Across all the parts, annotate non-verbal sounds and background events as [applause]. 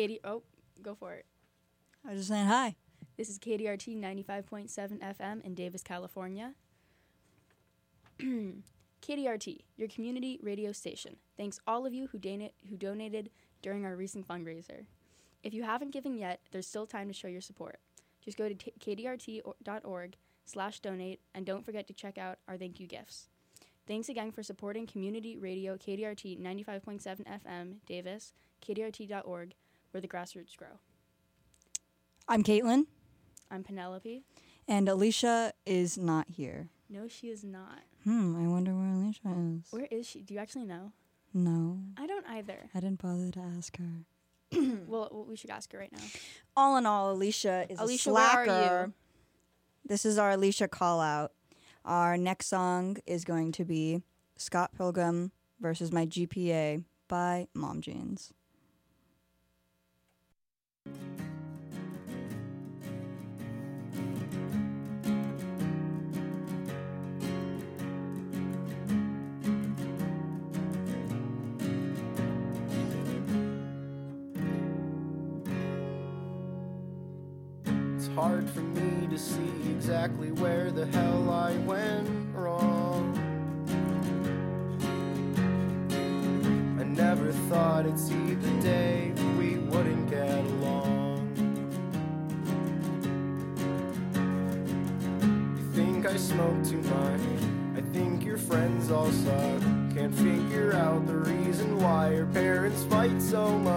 Katie. Oh, go for it. I was just saying hi. This is KDRT 95.7 FM in Davis, California. [clears throat] KDRT, your community radio station. Thanks all of you who, dana- who donated during our recent fundraiser. If you haven't given yet, there's still time to show your support. Just go to t- kdrt.org slash donate and don't forget to check out our thank you gifts. Thanks again for supporting community radio KDRT 95.7 FM Davis, kdrt.org, where the grassroots grow. I'm Caitlin, I'm Penelope. and Alicia is not here. No, she is not. Hmm, I wonder where Alicia is. Where is she? Do you actually know? No, I don't either. I didn't bother to ask her. [clears throat] well, we should ask her right now. All in all, Alicia is Alicia, a slacker. This is our Alicia call out. Our next song is going to be Scott Pilgrim versus My GPA by Mom Jeans. Hard for me to see exactly where the hell I went wrong. I never thought it'd see the day we wouldn't get along. You think I smoke too much? I think your friends all suck. Can't figure out the reason why your parents fight so much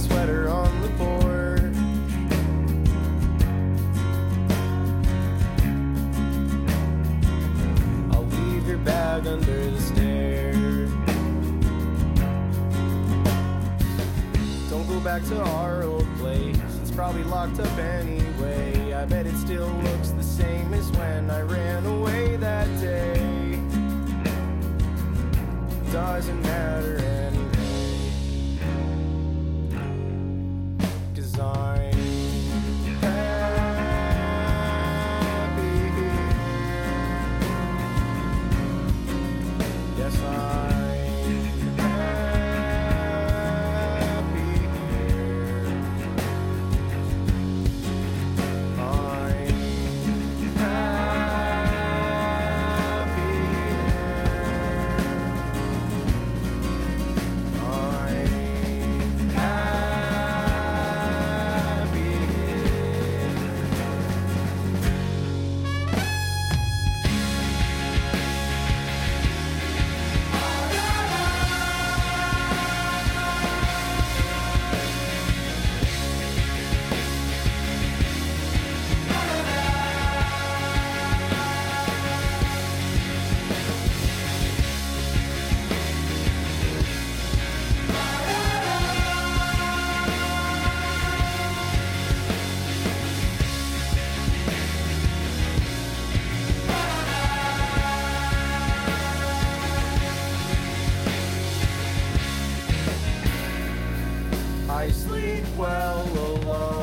sweater on the porch. Well alone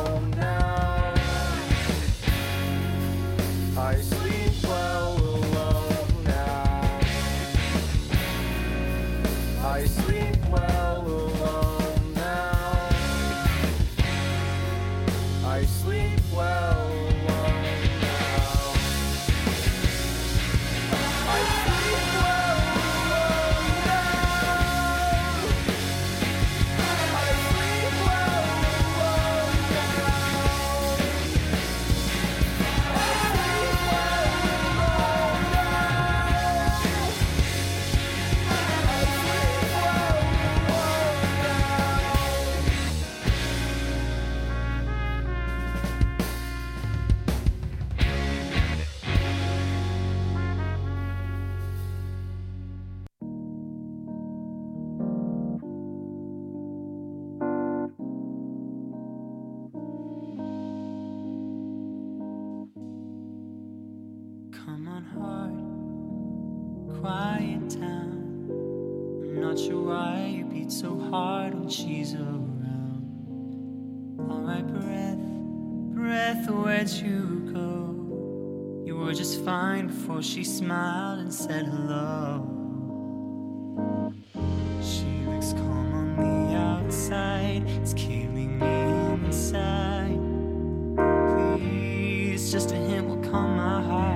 she smiled and said hello. She looks calm on the outside, it's killing me inside. Please, just a hint will calm my heart.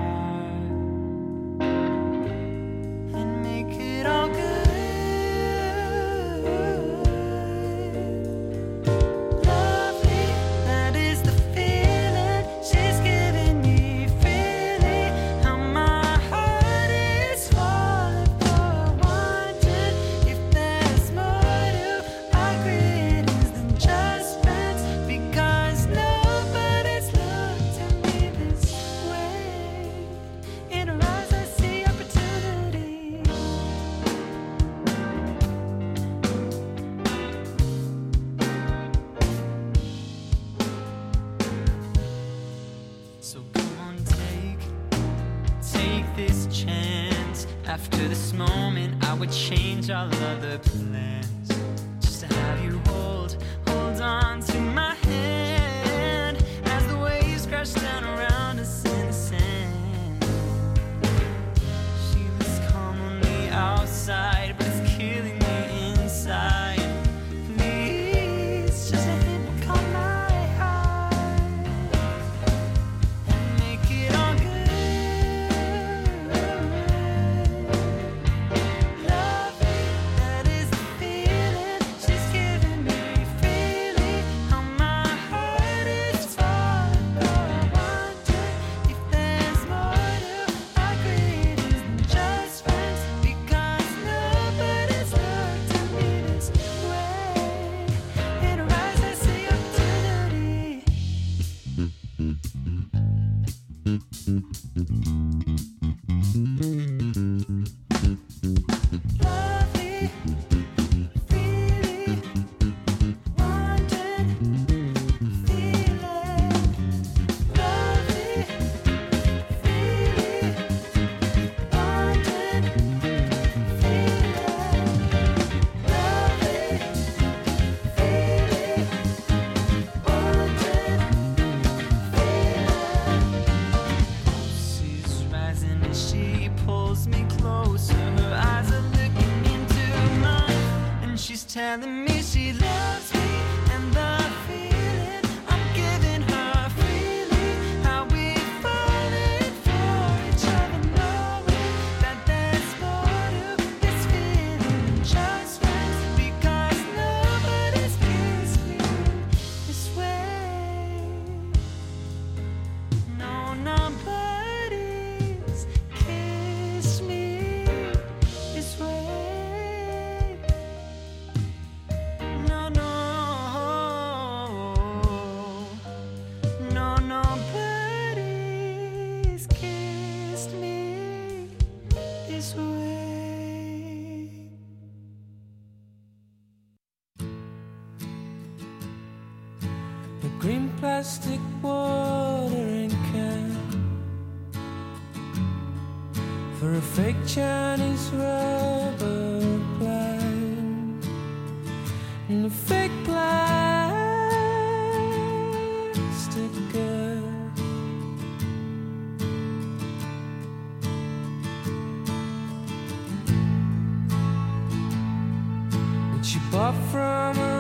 Far from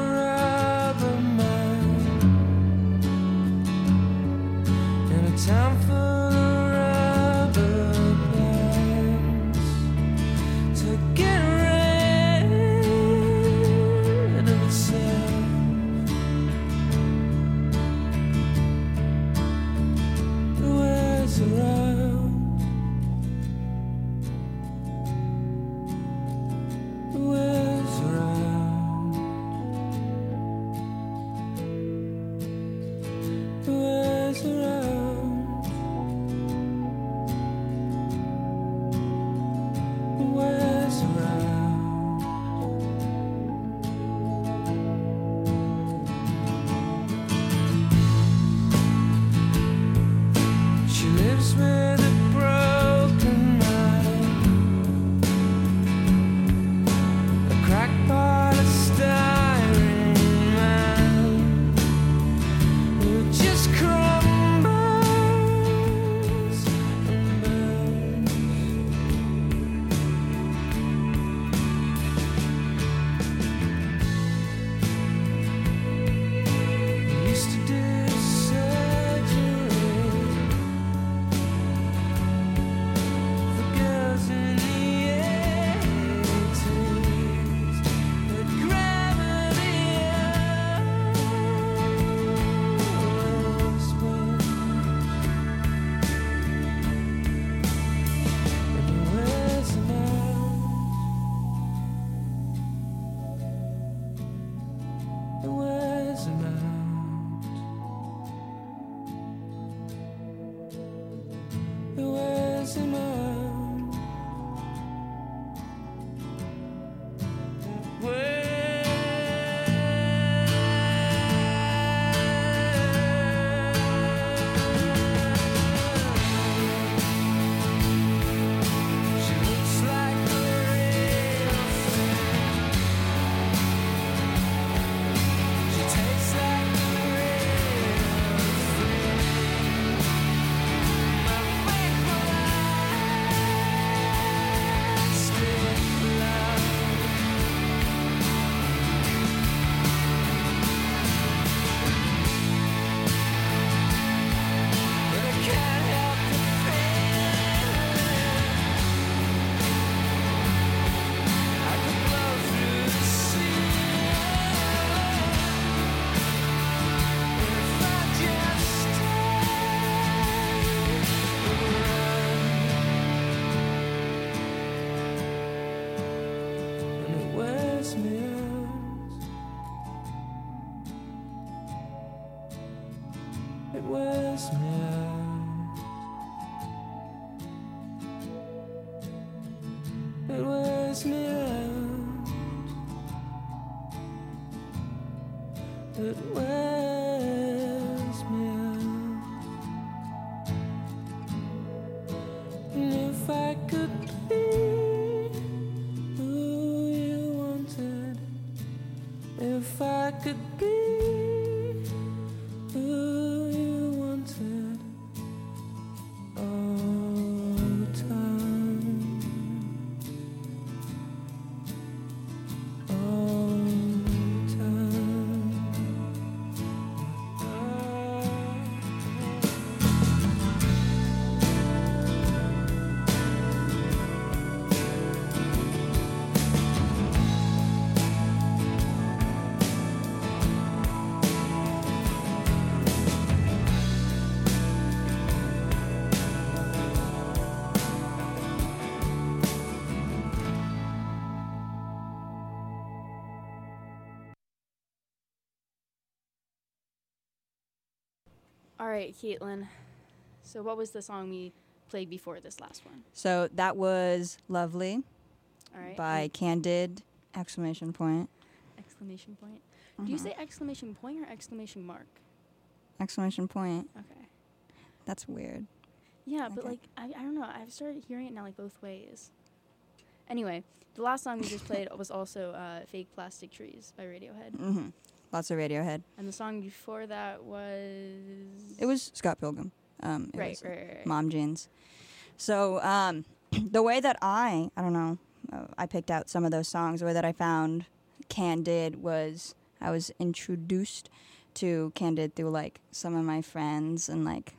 could All right, Caitlin. So, what was the song we played before this last one? So that was Lovely All right. by and Candid exclamation point. exclamation point. Do you say exclamation point or exclamation mark? Exclamation point. Okay. That's weird. Yeah, but like I, I don't know. I've started hearing it now like both ways. Anyway, the last song we just played [laughs] was also uh, "Fake Plastic Trees" by Radiohead, hmm Lots of Radiohead. and the song before that was It was Scott Pilgrim. Um, right, right, right, right. Mom jeans. So um, [clears throat] the way that I, I don't know, uh, I picked out some of those songs. The way that I found Candid was I was introduced to Candid through like some of my friends and like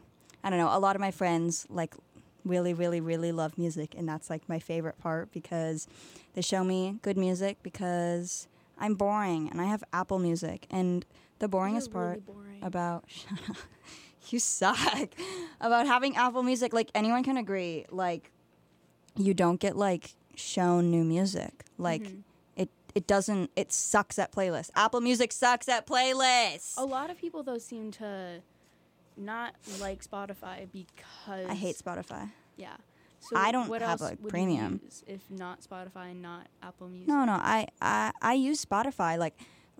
I don't know, a lot of my friends like really, really, really love music, and that's like my favorite part because they show me good music because I'm boring and I have Apple Music, and the boringest You're really part boring. about [laughs] shut up. you suck [laughs] about having Apple Music. Like anyone can agree, like you don't get like shown new music. Like Mhm. it it doesn't. It sucks at playlists. Apple Music sucks at playlists. A lot of people though seem to not like Spotify because I hate Spotify. Yeah. So I don't have, would premium. You use if not Spotify, and not Apple Music. No, no. I I I use Spotify. Like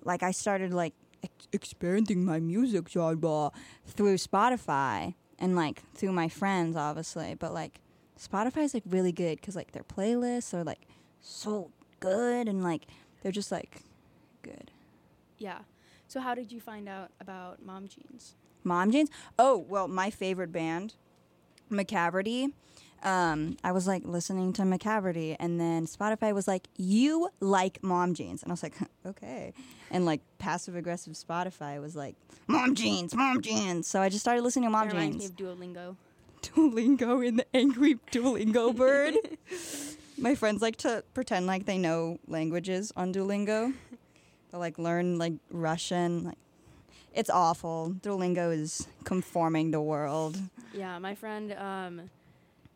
like I started like ex- expanding my music genre through Spotify and like through my friends, obviously. But like Spotify is like really good because like their playlists are like so good and like they're just like good. Yeah. So how did you find out about Mom Jeans? Mom jeans. Oh well, my favorite band, McCafferty. Um, I was like listening to McCafferty, and then Spotify was like, "You like mom jeans," and I was like, [laughs] "Okay." And like passive aggressive Spotify was like, "Mom jeans, mom jeans." So I just started listening to mom It reminds me jeans. of Duolingo. [laughs] Duolingo and the angry Duolingo bird. [laughs] My friends like to pretend like they know languages on Duolingo. They'll like learn like Russian. Like, it's awful. Duolingo is conforming the world. Yeah, my friend, um,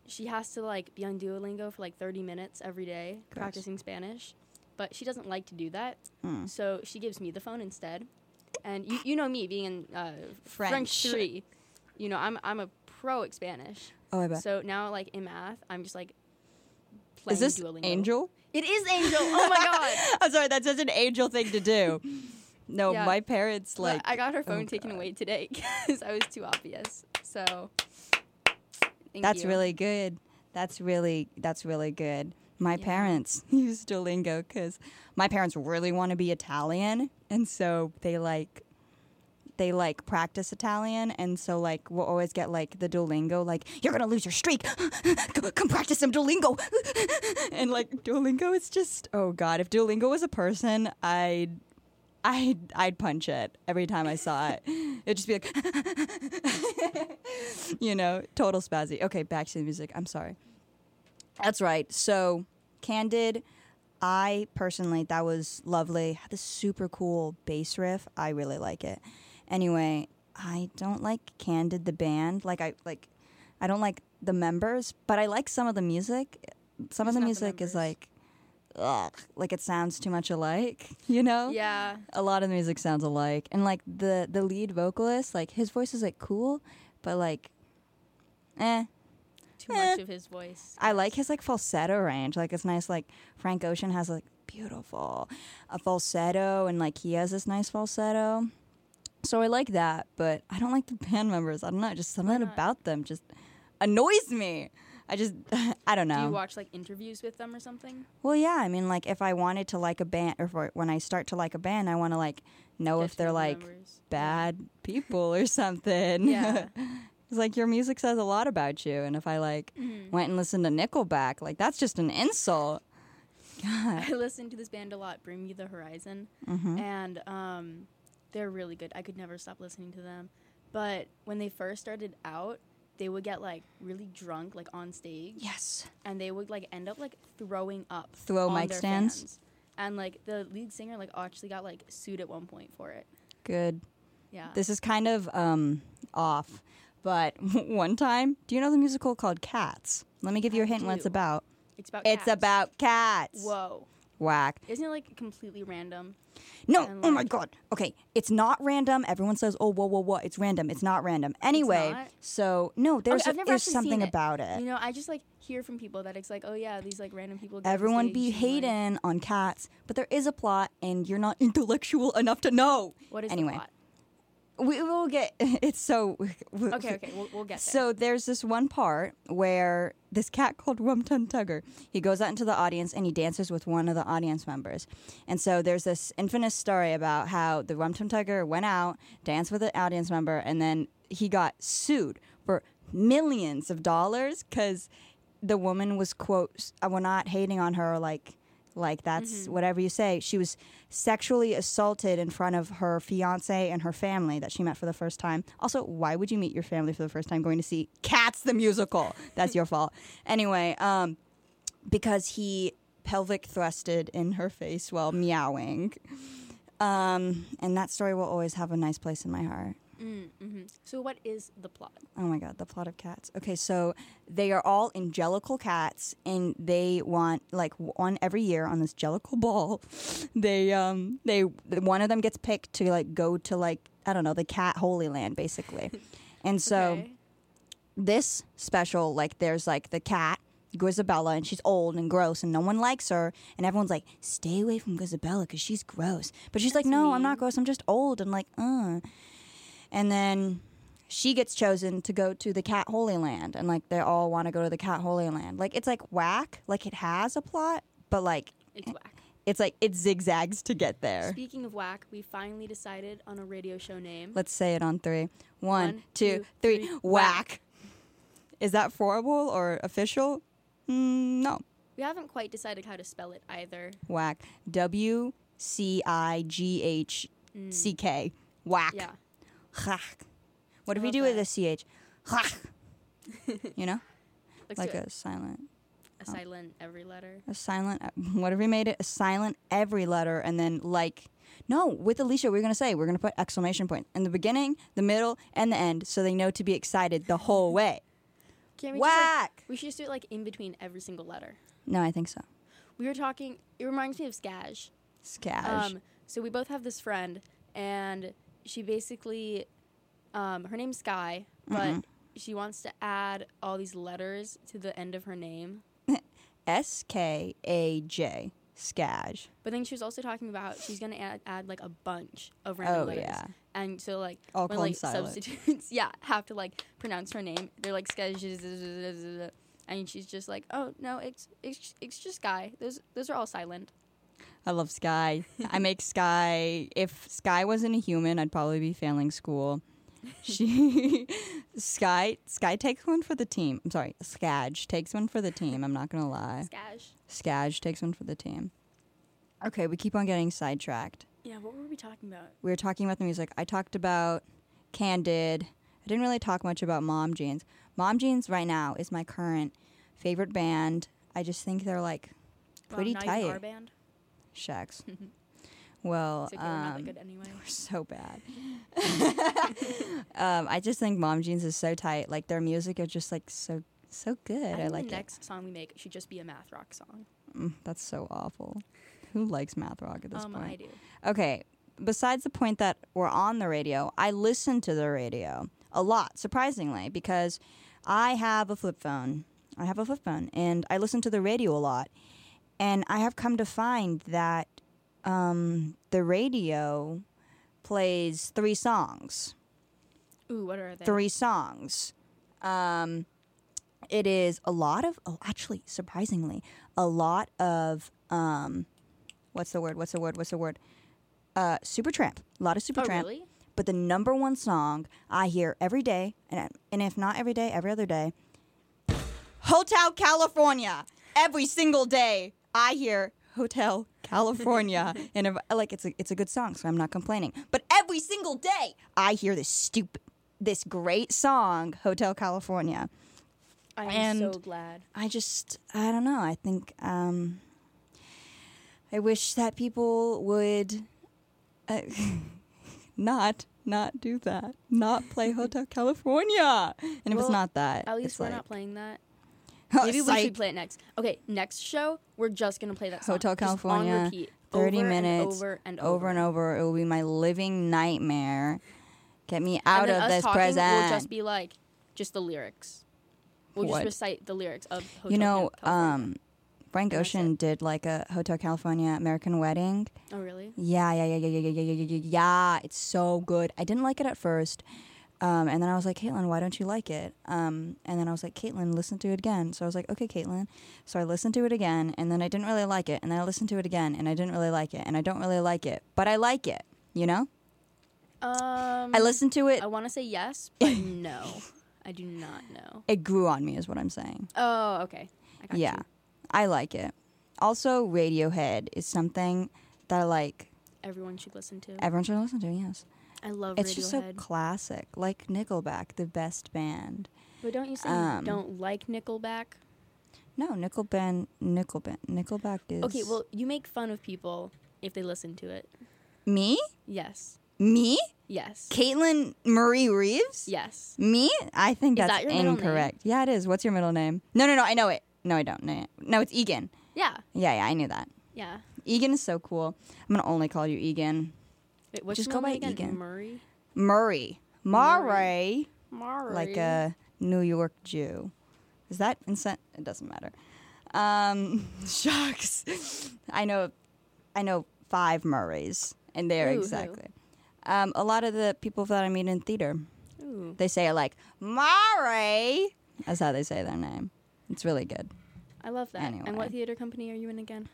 she has to like be on Duolingo for like 30 minutes every day Gross. practicing Spanish, but she doesn't like to do that. Mm. So she gives me the phone instead. And you, you know me being in uh, French. French. three, you know I'm I'm a pro at Spanish. Oh, I bet. So now, like in math, I'm just like playing Is this Duolingo. Angel? It is Angel. Oh my god. [laughs] I'm sorry, that's such an angel thing to do. No, Yeah. my parents But like. I got her oh phone taken God. away today [laughs] because I was too obvious. So thank That's you. really good. That's really that's really good. My Yeah. parents [laughs] use Duolingo because my parents really want to be Italian, and so they like they like practice Italian, and so like we'll always get like the Duolingo, like you're gonna lose your streak. [laughs] come, come practice some Duolingo, [laughs] and like Duolingo is just oh god. If Duolingo was a person, I'd I'd I'd punch it every time I saw it. It'd just be like, [laughs] you know, total spazzy. Okay, back to the music. I'm sorry. That's right. So, Candid, I personally that was lovely. Had this super cool bass riff. I really like it. Anyway, I don't like Candid the band. Like I like, I don't like the members, but I like some of the music. Some of the not the music is like, ugh, like it sounds too much alike. [laughs] You know? Yeah. a lot of the music sounds alike and like the the lead vocalist like his voice is like cool but like eh Too Eh. much of his voice. i like his like falsetto range like it's nice like frank ocean has like beautiful a falsetto and like he has this nice falsetto so i like that but i don't like the band members i don't know just something about them just annoys me i just [laughs] i don't know Do you watch like interviews with them or something? Well, yeah. I mean, like, if I wanted to like a band, or for, when I start to like a band, I want to like know Get if they're like members. bad people or [laughs] something. Yeah. [laughs] it's like your music says a lot about you, and if I like Mhm. went and listened to Nickelback, like that's just an insult. God. I listen to this band a lot, Bring Me the Horizon, hmm and um, they're really good. I could never stop listening to them. But when they first started out, they would get like really drunk, like on stage, Yes. and they would like end up like throwing up, Throw on mic stands? fans. And like the lead singer, like actually got like sued at one point for it. Good. Yeah. This is kind of um off, but [laughs] one time, do you know the musical called Cats? Let me give you a hint what it's about. it's about. It's cats. about cats. Whoa! Whack. Isn't it like completely random? No, And, oh my god. Okay, it's not random. Everyone says, "Oh, whoa, whoa, whoa!" It's random. It's not random. Anyway, not? so no, there's I've there's something it. about it. You know, I just like hear from people that it's like, oh yeah, these like random people. get Everyone be and, like- hating on cats, but there is a plot, and you're not [laughs] intellectual enough to know. What is Anyway. the plot? We will get. [laughs] It's so. Okay, okay, we'll, we'll get there. So there's this one part where this cat called Rum Tum Tugger, he goes out into the audience and he dances with one of the audience members. And so there's this infamous story about how the Rum Tum Tugger went out, danced with an audience member, and then he got sued for millions of dollars because the woman was quote, uh, we're not hating on her like like that's whatever you say. She was sexually assaulted in front of her fiance and her family that she met for the first time. Also, why would you meet your family for the first time going to see Cats the musical? That's your fault. Anyway, um, because he pelvic thrusted in her face while meowing. Um, and that story will always have a nice place in my heart. Mm, hmm So what is the plot? Oh my god, the plot of cats. Okay, so they are all angelical cats, and they want like one every year on this jellicle [laughs] ball. They um they one of them gets picked to like go to like I don't know the cat holy land basically, [laughs] and so Okay. this special like there's like the cat Grizabella and she's old and gross and no one likes her and everyone's like stay away from Grizabella because she's gross but she's like That's no I'm not gross I'm just old and like uh and then she gets chosen to go to the cat holy land and like they all want to go to the cat holy land. Like it's like whack. Like it has a plot but like It's whack. it's like it zigzags to get there. Speaking of whack, we finally decided on a radio show name. let's say it on three. One One, two two, three. three, whack. Is that formal or official? Mm, no. We haven't quite decided how to spell it either. whack. W c i g h c k. Whack. Yeah. Whack. what if I we do that. with a ch Whack. you know [laughs] like a silent a silent every letter. a silent [laughs] what if we made it a silent every letter and then like no with alicia we are going to say we're going to put exclamation point in the beginning the middle and the end so they know to be excited the whole way [laughs] Can't we just, like- whack we should just do it like in between every single letter. no i think so We were talking. It reminds me of Skaj. scash Um, so we both have this friend, and she basically, um, her name's Sky, but she wants to add all these letters to the end of her name. [laughs] S K A J. Skaj. But then she was also talking about she's gonna add, add like a bunch of random Oh letters. yeah. And so like All when like silent. substitutes, [laughs] yeah, have to like pronounce her name. They're like Skaj, and she's just like, oh no, it's it's it's just Sky. Those those are all silent. I love Sky. I make [laughs] Sky. If Sky wasn't a human, I'd probably be failing school. She [laughs] Sky Sky takes one for the team. I'm sorry, Skaj takes one for the team. I'm not gonna lie. Skaj. Skaj takes one for the team. Okay, we keep on getting sidetracked. Yeah, what were we talking about? We were talking about the music. I talked about Candid. I didn't really talk much about Mom Jeans. Mom Jeans right now is my current favorite band. I just think they're like pretty our tight. Band. Shucks. well, It's okay, we're not um, good anyway. [laughs] We're so bad. um, I just think Mom Jeans is so tight. Like their music is just like so so good. I I, like the it. next song we make should just be a math rock song. Mm, that's so awful. Who likes math rock at this um, point? I do. Okay. Besides the point that we're on the radio, I listen to the radio a lot, surprisingly, because I have a flip phone. I have a flip phone, and I listen to the radio a lot. And I have come to find that um, the radio plays three songs. Ooh, what are they? Three songs. Um, it is a lot of, oh, actually, surprisingly, a lot of, um, what's the word? What's the word? What's the word? Uh, Supertramp. A lot of Oh, Supertramp. really? But the number one song I hear every day, and, and if not every day, every other day, Hotel California. Every single day I hear Hotel California, [laughs] and if, like it's a it's a good song, so I'm not complaining. But every single day I hear this stupid, this great song, Hotel California. I am And- so glad. I just I don't know. I think um, I wish that people would uh, [laughs] not not do that. Not play [laughs] Hotel California. And if Well, it's not that, At least we're like, not playing that. Oh, Maybe we should play it next. Okay, next show we're just gonna play that song. Hotel Just on California, repeat, 30 over minutes, and over and over, over and over. It will be my living nightmare. Get me And out then of us this talking present. Will just be like just the lyrics. We'll What? just recite the lyrics of Hotel California. you know, California. um, Frank that's Ocean did like a Hotel California American Wedding. oh really? Yeah, yeah, yeah, yeah, yeah, yeah, yeah, yeah, yeah, yeah. It's so good. I didn't like it at first. Um, and then I was like, Caitlin, why don't you like it? Um, and then I was like, Caitlin, listen to it again. So I was like, okay, Caitlin. So I listened to it again, and then I didn't really like it. And then I listened to it again, and I didn't really like it. And I don't really like it, but I like it. You know? Um, I listened to it. I want to say yes, [laughs] but no, I do not know. It grew on me, is what I'm saying. Oh, okay. I got Yeah, you. I like it. Also, Radiohead is something that I like Everyone should listen to. everyone should listen to. Yes, I love it's just so classic, like Nickelback, the best band. but don't you say um, you don't like Nickelback? No, Nickelback, Nickelback, Nickelback is Okay, well, you make fun of people if they listen to it. me, Yes. me, Yes. Caitlin Marie Reeves, Yes. me. I think Is that's that your middle name? incorrect. Yeah, it is. What's your middle name? No, no, no. I know it. No, I don't. No, no, it's Egan. Yeah. Yeah, yeah, I knew that. Yeah. Egan is so cool. I'm gonna only call you Egan. Wait, what's Just go by again? Egan. Murray. Murray, Murray, Murray. like a New York Jew. Is that insane? It doesn't matter. Um, [laughs] shucks. I know, I know five Murrays, and they're Ooh, exactly. Um, a lot of the people that I meet in theater, Ooh. they say like Murray. That's how they say their name. It's really good. I love that. Anyway. And what theater company are you in again?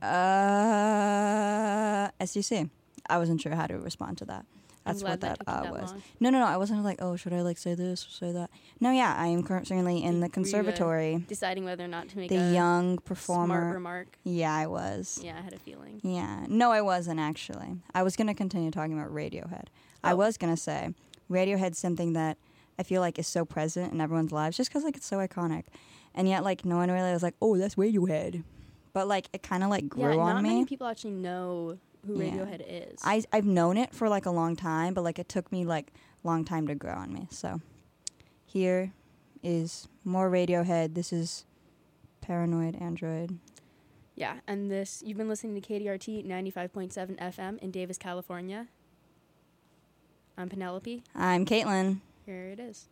Uh, SUC. I wasn't sure how to respond to that. That's what that that, uh, was. long. No, no, no. I wasn't like, oh, should I like say this or say that? No, yeah, I am currently in the Were you, uh, conservatory. Deciding whether or not to make The a young performer. remark. Yeah, I was. Yeah, I had a feeling. Yeah. No, I wasn't actually. I was going to continue talking about Radiohead. I Oh. was going to say Radiohead's something that I feel like is so present in everyone's lives just because like it's so iconic. And yet like no one really was like, "Oh, that's Radiohead." But like it kind of like grew yeah, on not me. many people actually know who Yeah. Radiohead is. I I've known it for like a long time, but like it took me like a long time to grow on me. So here is more Radiohead. This is Paranoid Android. yeah, and this you've been listening to KDRT 95.7 FM in Davis, California. I'm Penelope. I'm Caitlin. Here it is.